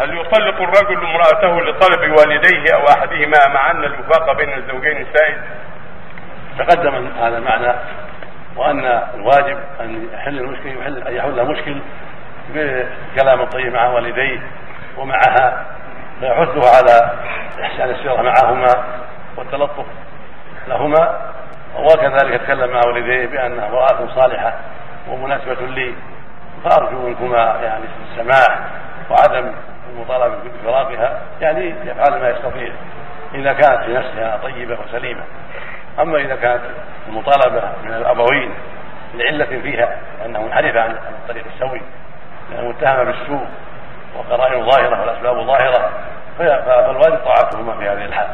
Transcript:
هل يطلق الرجل امرأته لطلب والديه أو أحدهما مع أن الوفاق بين الزوجين سائد؟ تقدم هذا المعنى وأن الواجب أن يحل المشكل يحل أن يحل المشكل بالكلام الطيب مع والديه ومعها فيحثها على إحسان السيرة معهما والتلطف لهما وكذلك تكلم مع والديه بأنها امرأة صالحة ومناسبة لي فأرجو منكما يعني السماح وعدم المطالبة بفراقها يعني يفعل ما يستطيع. إذا كانت في نفسها طيبة وسليمة. أما إذا كانت المطالبة من الأبوين لعلة فيها أنه منحرف عن الطريق السوي لأنه متهم بالسوء وقرائن ظاهرة والأسباب ظاهرة فالواجب طاعتهما في هذه الحال.